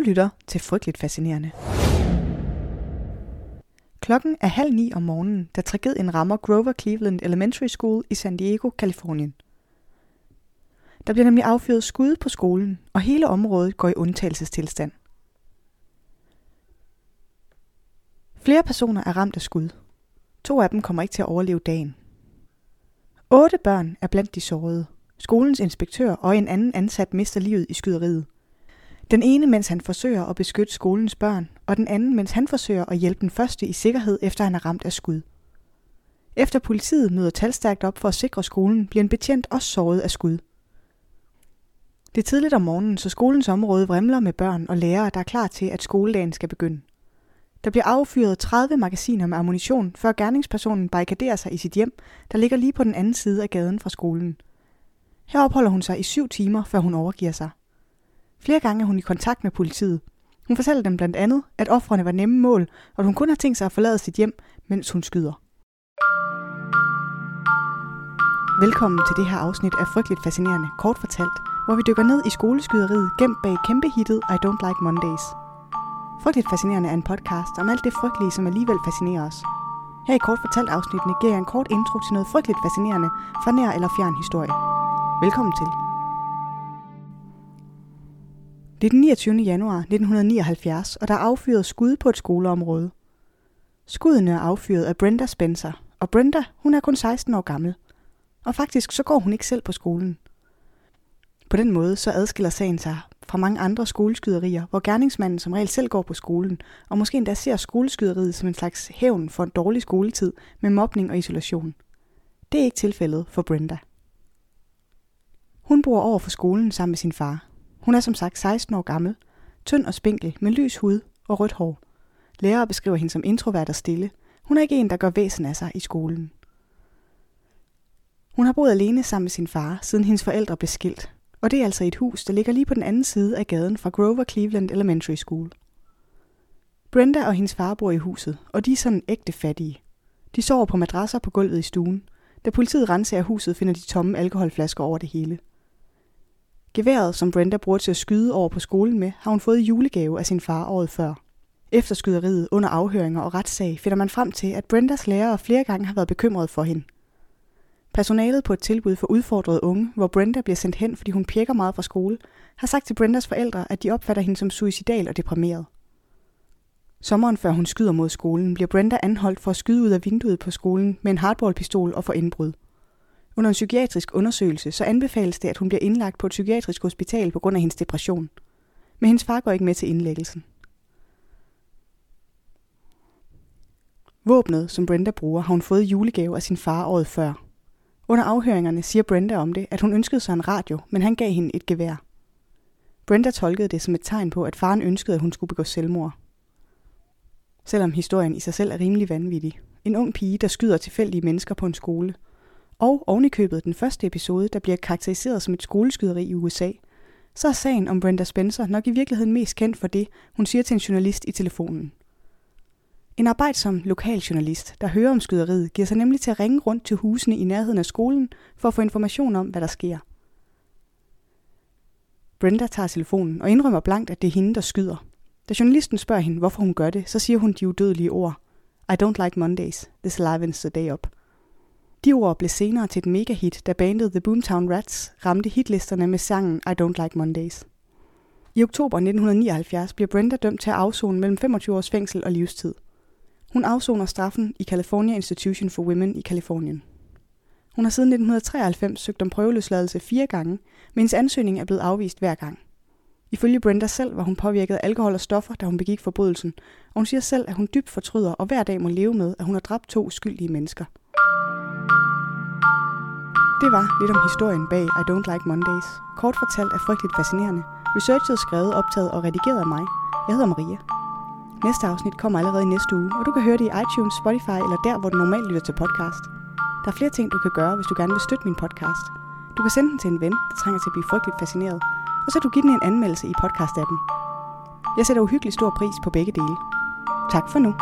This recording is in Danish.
Du lytter til Frygteligt Fascinerende. Klokken er halv ni om morgenen, da tragedien rammer Grover Cleveland Elementary School i San Diego, Kalifornien. Der bliver nemlig affyret skud på skolen, og hele området går i undtagelsestilstand. Flere personer er ramt af skud. To af dem kommer ikke til at overleve dagen. Otte børn er blandt de sårede. Skolens inspektør og en anden ansat mister livet i skyderiet. Den ene, mens han forsøger at beskytte skolens børn, og den anden, mens han forsøger at hjælpe den første i sikkerhed, efter han er ramt af skud. Efter politiet møder talstærkt op for at sikre skolen, bliver en betjent også såret af skud. Det er tidligt om morgenen, så skolens område vrimler med børn og lærere, der er klar til, at skoledagen skal begynde. Der bliver affyret 30 magasiner med ammunition, før gerningspersonen barrikaderer sig i sit hjem, der ligger lige på den anden side af gaden fra skolen. Her opholder hun sig i syv timer, før hun overgiver sig. Flere gange er hun i kontakt med politiet. Hun fortæller dem blandt andet, at offrene var nemme mål, og at hun kun har tænkt sig at forlade sit hjem, mens hun skyder. Velkommen til det her afsnit af Frygteligt Fascinerende, kort fortalt, hvor vi dykker ned i skoleskyderiet gemt bag kæmpehittet I Don't Like Mondays. Frygteligt Fascinerende er en podcast om alt det frygtelige, som alligevel fascinerer os. Her i kort fortalt afsnittene giver jeg en kort intro til noget frygteligt fascinerende fra nær eller fjern historie. Velkommen til. Det er den 29. januar 1979, og der er affyret skud på et skoleområde. Skuddene er affyret af Brenda Spencer, og Brenda, hun er kun 16 år gammel. Og faktisk så går hun ikke selv på skolen. På den måde så adskiller sagen sig fra mange andre skoleskyderier, hvor gerningsmanden som regel selv går på skolen, og måske endda ser skoleskyderiet som en slags hævn for en dårlig skoletid med mobning og isolation. Det er ikke tilfældet for Brenda. Hun bor over for skolen sammen med sin far. Hun er som sagt 16 år gammel, tynd og spinkel med lys hud og rødt hår. Lærere beskriver hende som introvert og stille. Hun er ikke en, der gør væsen af sig i skolen. Hun har boet alene sammen med sin far, siden hendes forældre blev skilt, og det er altså et hus, der ligger lige på den anden side af gaden fra Grover Cleveland Elementary School. Brenda og hendes far bor i huset, og de er sådan ægte fattige. De sover på madrasser på gulvet i stuen. Da politiet renser huset, finder de tomme alkoholflasker over det hele. Geværet, som Brenda bruger til at skyde over på skolen med, har hun fået i julegave af sin far året før. Efter skyderiet, under afhøringer og retssag, finder man frem til, at Brendas lærere flere gange har været bekymret for hende. Personalet på et tilbud for udfordrede unge, hvor Brenda bliver sendt hen, fordi hun pjekker meget fra skole, har sagt til Brendas forældre, at de opfatter hende som suicidal og deprimeret. Sommeren før hun skyder mod skolen, bliver Brenda anholdt for at skyde ud af vinduet på skolen med en hardballpistol og for indbrud. Under en psykiatrisk undersøgelse så anbefales det, at hun bliver indlagt på et psykiatrisk hospital på grund af hendes depression. Men hendes far går ikke med til indlæggelsen. Våbnet, som Brenda bruger, har hun fået i julegave af sin far året før. Under afhøringerne siger Brenda om det, at hun ønskede sig en radio, men han gav hende et gevær. Brenda tolkede det som et tegn på, at faren ønskede, at hun skulle begå selvmord. Selvom historien i sig selv er rimelig vanvittig. En ung pige, der skyder tilfældige mennesker på en skole. Og ovenikøbet den første episode, der bliver karakteriseret som et skoleskyderi i USA. Så er sagen om Brenda Spencer nok i virkeligheden mest kendt for det, hun siger til en journalist i telefonen. En arbejdsom lokaljournalist, der hører om skyderiet, giver sig nemlig til at ringe rundt til husene i nærheden af skolen for at få information om, hvad der sker. Brenda tager telefonen og indrømmer blankt, at det er hende, der skyder. Da journalisten spørger hende, hvorfor hun gør det, så siger hun de udødelige ord. I don't like Mondays. This livens the day up. De ord blev senere til et megahit, da bandet The Boomtown Rats ramte hitlisterne med sangen I Don't Like Mondays. I oktober 1979 bliver Brenda dømt til at afzone mellem 25 års fængsel og livstid – hun afsoner straffen i California Institution for Women i Kalifornien. Hun har siden 1993 søgt om prøveløsladelse fire gange, men hendes ansøgning er blevet afvist hver gang. Ifølge Brenda selv var hun påvirket af alkohol og stoffer, da hun begik forbrydelsen, og hun siger selv, at hun dybt fortryder og hver dag må leve med, at hun har dræbt to uskyldige mennesker. Det var lidt om historien bag I Don't Like Mondays. Kort fortalt er frygteligt fascinerende. Researchet skrevet, optaget og redigeret af mig. Jeg hedder Maria. Næste afsnit kommer allerede i næste uge, og du kan høre det i iTunes, Spotify eller der, hvor du normalt lytter til podcast. Der er flere ting, du kan gøre, hvis du gerne vil støtte min podcast. Du kan sende den til en ven, der trænger til at blive frygteligt fascineret, og så kan du give den en anmeldelse i podcast-appen. Jeg sætter uhyggelig stor pris på begge dele. Tak for nu.